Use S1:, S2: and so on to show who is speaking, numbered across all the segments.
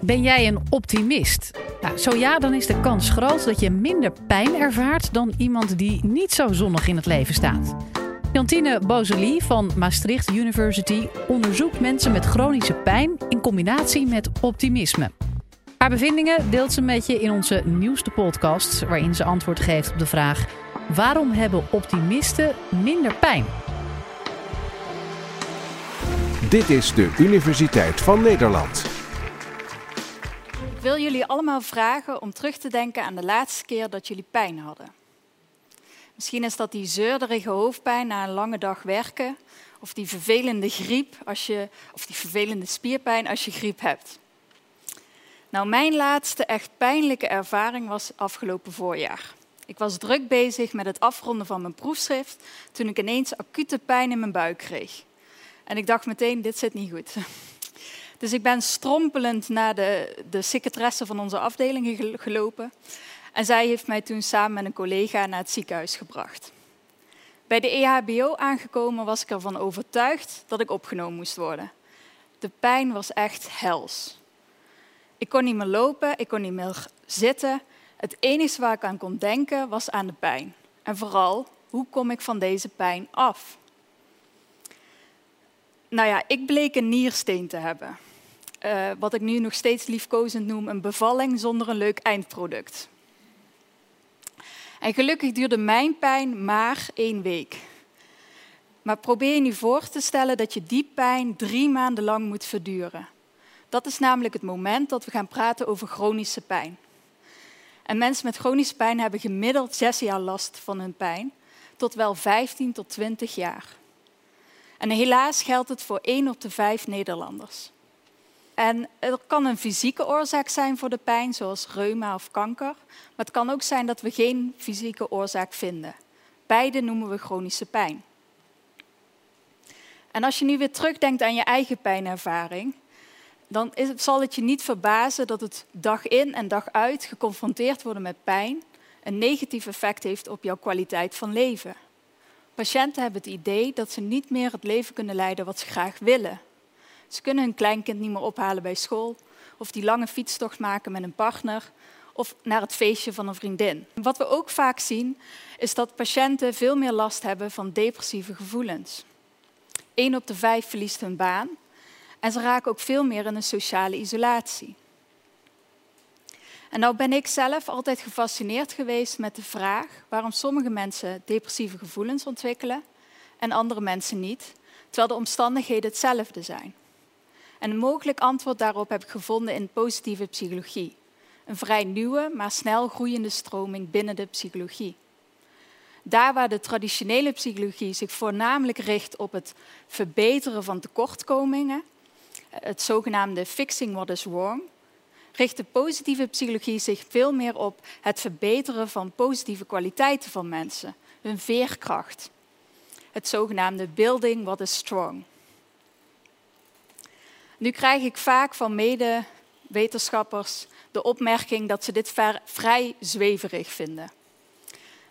S1: Ben jij een optimist? Nou, zo ja, dan is de kans groot dat je minder pijn ervaart dan iemand die niet zo zonnig in het leven staat. Jantine Bozeli van Maastricht University onderzoekt mensen met chronische pijn in combinatie met optimisme. Haar bevindingen deelt ze met je in onze nieuwste podcast, waarin ze antwoord geeft op de vraag: waarom hebben optimisten minder pijn?
S2: Dit is de Universiteit van Nederland.
S3: Ik wil jullie allemaal vragen om terug te denken aan de laatste keer dat jullie pijn hadden. Misschien is dat die zeurderige hoofdpijn na een lange dag werken, of die vervelende griep als je, of die vervelende spierpijn als je griep hebt. Nou, mijn laatste echt pijnlijke ervaring was afgelopen voorjaar. Ik was druk bezig met het afronden van mijn proefschrift toen ik ineens acute pijn in mijn buik kreeg. En ik dacht meteen, dit zit niet goed. Dus ik ben strompelend naar de, de secretaresse van onze afdeling gelopen. En zij heeft mij toen samen met een collega naar het ziekenhuis gebracht. Bij de EHBO aangekomen was ik ervan overtuigd dat ik opgenomen moest worden. De pijn was echt hels. Ik kon niet meer lopen, ik kon niet meer zitten. Het enige waar ik aan kon denken was aan de pijn. En vooral, hoe kom ik van deze pijn af? Nou ja, ik bleek een niersteen te hebben. Uh, wat ik nu nog steeds liefkozend noem een bevalling zonder een leuk eindproduct. En gelukkig duurde mijn pijn maar één week. Maar probeer je nu voor te stellen dat je die pijn drie maanden lang moet verduren. Dat is namelijk het moment dat we gaan praten over chronische pijn. En mensen met chronische pijn hebben gemiddeld zes jaar last van hun pijn, tot wel 15 tot 20 jaar. En helaas geldt het voor één op de vijf Nederlanders. En er kan een fysieke oorzaak zijn voor de pijn, zoals reuma of kanker. Maar het kan ook zijn dat we geen fysieke oorzaak vinden. Beide noemen we chronische pijn. En als je nu weer terugdenkt aan je eigen pijnervaring, dan zal het je niet verbazen dat het dag in en dag uit geconfronteerd worden met pijn een negatief effect heeft op jouw kwaliteit van leven. Patiënten hebben het idee dat ze niet meer het leven kunnen leiden wat ze graag willen. Ze kunnen hun kleinkind niet meer ophalen bij school, of die lange fietstocht maken met een partner, of naar het feestje van een vriendin. Wat we ook vaak zien, is dat patiënten veel meer last hebben van depressieve gevoelens. Eén op de vijf verliest hun baan en ze raken ook veel meer in een sociale isolatie. En nou ben ik zelf altijd gefascineerd geweest met de vraag waarom sommige mensen depressieve gevoelens ontwikkelen en andere mensen niet, terwijl de omstandigheden hetzelfde zijn. En een mogelijk antwoord daarop heb ik gevonden in positieve psychologie. Een vrij nieuwe, maar snel groeiende stroming binnen de psychologie. Daar waar de traditionele psychologie zich voornamelijk richt op het verbeteren van tekortkomingen, het zogenaamde fixing what is wrong, richt de positieve psychologie zich veel meer op het verbeteren van positieve kwaliteiten van mensen, hun veerkracht. Het zogenaamde building what is strong. Nu krijg ik vaak van medewetenschappers de opmerking dat ze dit vrij zweverig vinden.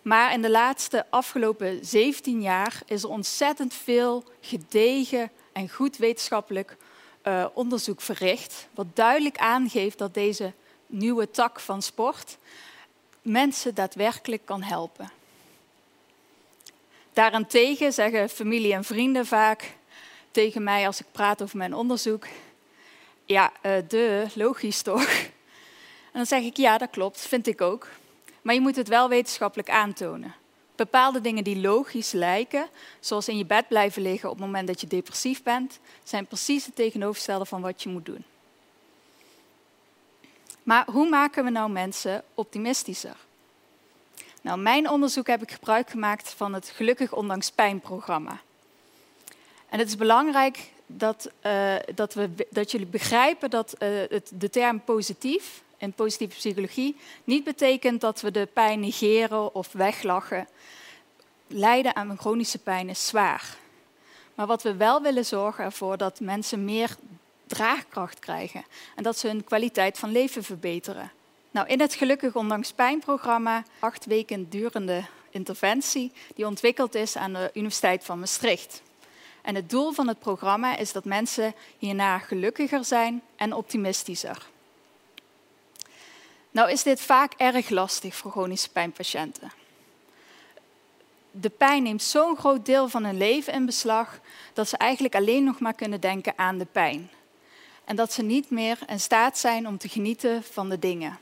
S3: Maar in de laatste afgelopen 17 jaar is er ontzettend veel gedegen en goed wetenschappelijk uh, onderzoek verricht, wat duidelijk aangeeft dat deze nieuwe tak van sport mensen daadwerkelijk kan helpen. Daarentegen zeggen familie en vrienden vaak tegen mij als ik praat over mijn onderzoek: Ja, uh, de, logisch toch? En dan zeg ik: Ja, dat klopt, vind ik ook. Maar je moet het wel wetenschappelijk aantonen. Bepaalde dingen die logisch lijken, zoals in je bed blijven liggen op het moment dat je depressief bent, zijn precies het tegenovergestelde van wat je moet doen. Maar hoe maken we nou mensen optimistischer? Nou, mijn onderzoek heb ik gebruik gemaakt van het Gelukkig Ondanks Pijn programma. En het is belangrijk dat, uh, dat, we, dat jullie begrijpen dat uh, het, de term positief in positieve psychologie niet betekent dat we de pijn negeren of weglachen. Lijden aan chronische pijn is zwaar. Maar wat we wel willen zorgen ervoor dat mensen meer draagkracht krijgen en dat ze hun kwaliteit van leven verbeteren. Nou, in het Gelukkig Ondanks Pijn-programma, acht weken durende interventie, die ontwikkeld is aan de Universiteit van Maastricht. En het doel van het programma is dat mensen hierna gelukkiger zijn en optimistischer. Nou is dit vaak erg lastig voor chronische pijnpatiënten. De pijn neemt zo'n groot deel van hun leven in beslag dat ze eigenlijk alleen nog maar kunnen denken aan de pijn. En dat ze niet meer in staat zijn om te genieten van de dingen.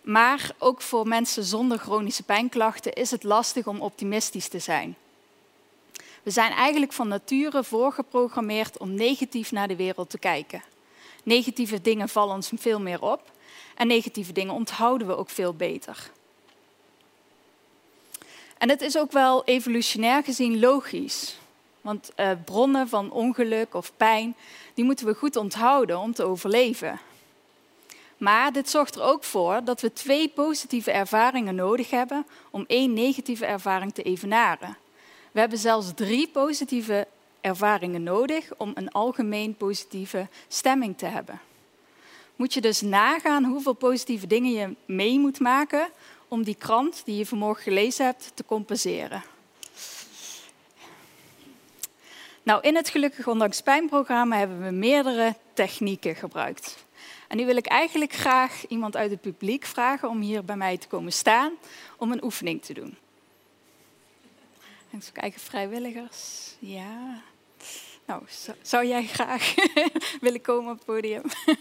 S3: Maar ook voor mensen zonder chronische pijnklachten is het lastig om optimistisch te zijn. We zijn eigenlijk van nature voorgeprogrammeerd om negatief naar de wereld te kijken. Negatieve dingen vallen ons veel meer op en negatieve dingen onthouden we ook veel beter. En het is ook wel evolutionair gezien logisch. Want uh, bronnen van ongeluk of pijn, die moeten we goed onthouden om te overleven. Maar dit zorgt er ook voor dat we twee positieve ervaringen nodig hebben om één negatieve ervaring te evenaren. We hebben zelfs drie positieve ervaringen nodig om een algemeen positieve stemming te hebben. Moet je dus nagaan hoeveel positieve dingen je mee moet maken om die krant die je vanmorgen gelezen hebt te compenseren. Nou, in het Gelukkig Ondanks Pijnprogramma hebben we meerdere technieken gebruikt. En nu wil ik eigenlijk graag iemand uit het publiek vragen om hier bij mij te komen staan om een oefening te doen. Even kijken, vrijwilligers. Ja. Nou, zou, jij graag willen komen op het podium?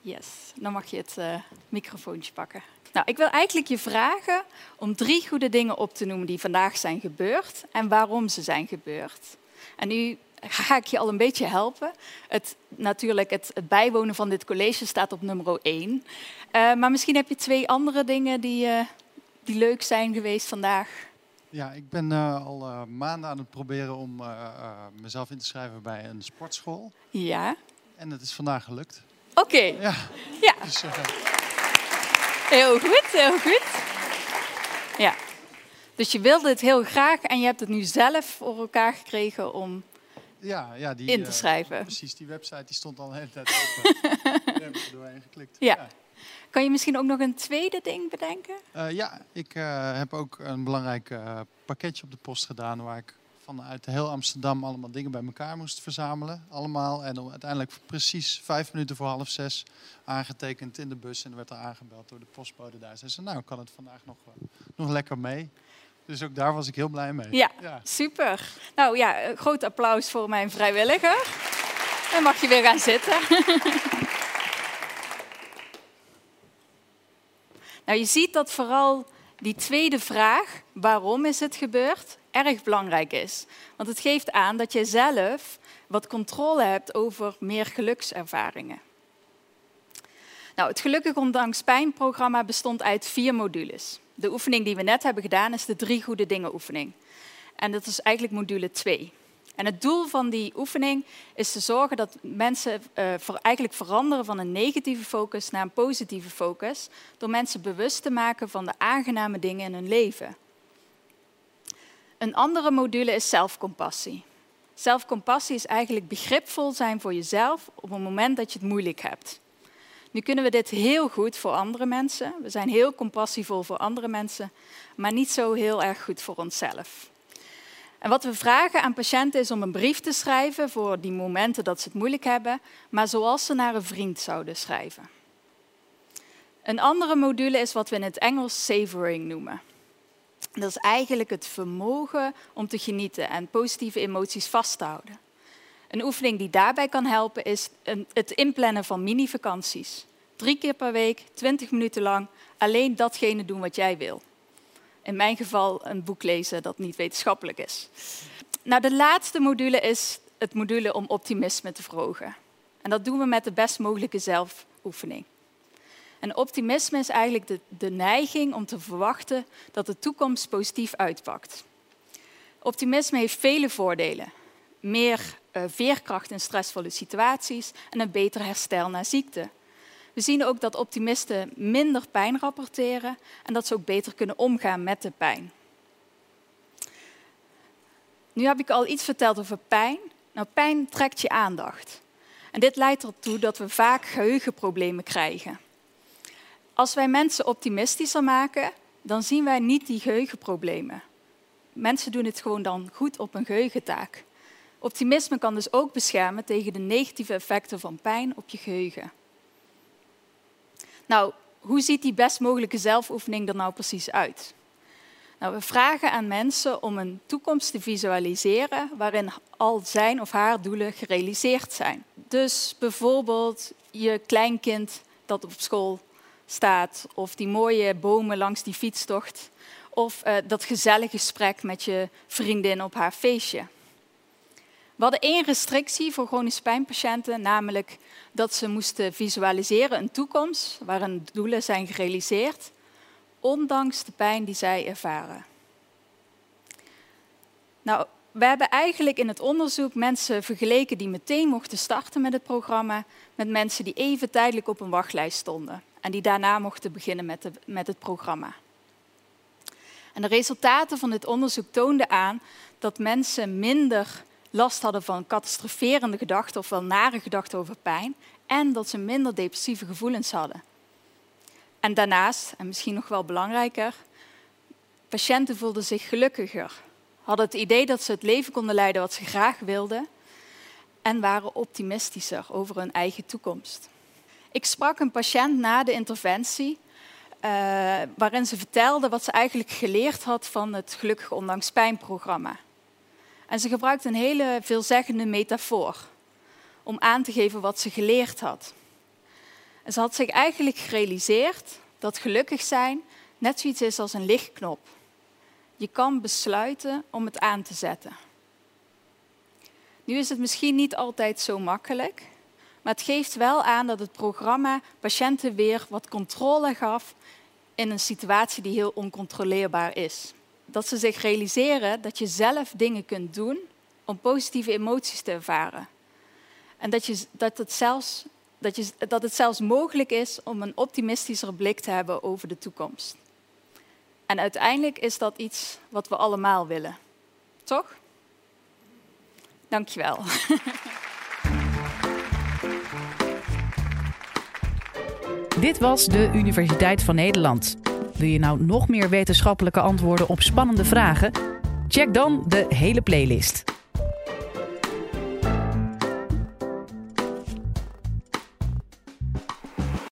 S3: yes, dan mag je het uh, microfoontje pakken. Nou, ik wil eigenlijk je vragen om drie goede dingen op te noemen die vandaag zijn gebeurd en waarom ze zijn gebeurd. En nu ga ik je al een beetje helpen. Het, natuurlijk, het, bijwonen van dit college staat op nummer één. Uh, maar misschien heb je twee andere dingen die, uh, die leuk zijn geweest vandaag.
S4: Ja, ik ben uh, al maanden aan het proberen om mezelf in te schrijven bij een sportschool.
S3: Ja.
S4: En het is vandaag gelukt.
S3: Oké.
S4: Ja.
S3: ja. Dus, heel goed, heel goed. Ja. Dus je wilde het heel graag en je hebt het nu zelf voor elkaar gekregen om
S4: ja, ja, die,
S3: in te schrijven.
S4: precies, die website die stond al een hele tijd open. Daar heb ik er doorheen geklikt.
S3: Ja. ja. Kan je misschien ook nog een tweede ding bedenken?
S4: Uh, ja, ik uh, heb ook een belangrijk uh, pakketje op de post gedaan waar ik vanuit heel Amsterdam allemaal dingen bij elkaar moest verzamelen. Allemaal. En uiteindelijk precies vijf minuten voor half zes aangetekend in de bus. En er werd er aangebeld door de postbode daar. Ze zei, nou kan het vandaag nog, nog lekker mee. Dus ook daar was ik heel blij mee.
S3: Ja, ja. super. Nou ja, groot applaus voor mijn vrijwilliger. Dan mag je weer gaan zitten. nou, je ziet dat vooral die tweede vraag, waarom is het gebeurd, erg belangrijk is. Want het geeft aan dat je zelf wat controle hebt over meer gelukservaringen. Nou, het Gelukkig Ondanks Pijn-programma bestond uit vier modules. De oefening die we net hebben gedaan is de drie goede dingen oefening. En dat is eigenlijk module 2. En het doel van die oefening is te zorgen dat mensen uh, eigenlijk veranderen van een negatieve focus naar een positieve focus, door mensen bewust te maken van de aangename dingen in hun leven. Een andere module is zelfcompassie. Zelfcompassie is eigenlijk begripvol zijn voor jezelf op het moment dat je het moeilijk hebt. Nu kunnen we dit heel goed voor andere mensen. We zijn heel compassievol voor andere mensen, maar niet zo heel erg goed voor onszelf. En wat we vragen aan patiënten is om een brief te schrijven voor die momenten dat ze het moeilijk hebben, maar zoals ze naar een vriend zouden schrijven. Een andere module is wat we in het Engels savoring noemen. Dat is eigenlijk het vermogen om te genieten en positieve emoties vast te houden. Een oefening die daarbij kan helpen is het inplannen van mini-vakanties. Drie keer per week, twintig minuten lang, alleen datgene doen wat jij wil. In mijn geval een boek lezen dat niet wetenschappelijk is. Nou, de laatste module is het module om optimisme te verhogen. En dat doen we met de best mogelijke zelfoefening. En optimisme is eigenlijk de, de neiging om te verwachten dat de toekomst positief uitpakt. Optimisme heeft vele voordelen. Meer uh, veerkracht in stressvolle situaties en een beter herstel na ziekte. We zien ook dat optimisten minder pijn rapporteren en dat ze ook beter kunnen omgaan met de pijn. Nu heb ik al iets verteld over pijn. Nou, pijn trekt je aandacht. En dit leidt ertoe dat we vaak geheugenproblemen krijgen. Als wij mensen optimistischer maken, dan zien wij niet die geheugenproblemen. Mensen doen het gewoon dan goed op een geheugentaak. Optimisme kan dus ook beschermen tegen de negatieve effecten van pijn op je geheugen. Nou, hoe ziet die best mogelijke zelfoefening er nou precies uit? Nou, we vragen aan mensen om een toekomst te visualiseren waarin al zijn of haar doelen gerealiseerd zijn. Dus bijvoorbeeld je kleinkind dat op school staat, of die mooie bomen langs die fietstocht, of uh, dat gezellige gesprek met je vriendin op haar feestje. We hadden één restrictie voor chronische pijnpatiënten, namelijk dat ze moesten visualiseren een toekomst waarin doelen zijn gerealiseerd, ondanks de pijn die zij ervaren. Nou, we hebben eigenlijk in het onderzoek mensen vergeleken die meteen mochten starten met het programma, met mensen die even tijdelijk op een wachtlijst stonden en die daarna mochten beginnen met, de, met het programma. En de resultaten van dit onderzoek toonden aan dat mensen minder last hadden van catastroferende gedachten of wel nare gedachten over pijn en dat ze minder depressieve gevoelens hadden. En daarnaast, en misschien nog wel belangrijker, patiënten voelden zich gelukkiger, hadden het idee dat ze het leven konden leiden wat ze graag wilden en waren optimistischer over hun eigen toekomst. Ik sprak een patiënt na de interventie, uh, waarin ze vertelde wat ze eigenlijk geleerd had van het Gelukkig Ondanks Pijn-programma. En ze gebruikte een hele veelzeggende metafoor om aan te geven wat ze geleerd had. En ze had zich eigenlijk gerealiseerd dat gelukkig zijn net zoiets is als een lichtknop. Je kan besluiten om het aan te zetten. Nu is het misschien niet altijd zo makkelijk, maar het geeft wel aan dat het programma patiënten weer wat controle gaf in een situatie die heel oncontroleerbaar is. Dat ze zich realiseren dat je zelf dingen kunt doen om positieve emoties te ervaren. En dat, je, dat, het zelfs, dat, je, dat het zelfs mogelijk is om een optimistischer blik te hebben over de toekomst. En uiteindelijk is dat iets wat we allemaal willen. Toch? Dankjewel.
S1: Dit was de Universiteit van Nederland. Wil je nou nog meer wetenschappelijke antwoorden op spannende vragen? Check dan de hele playlist.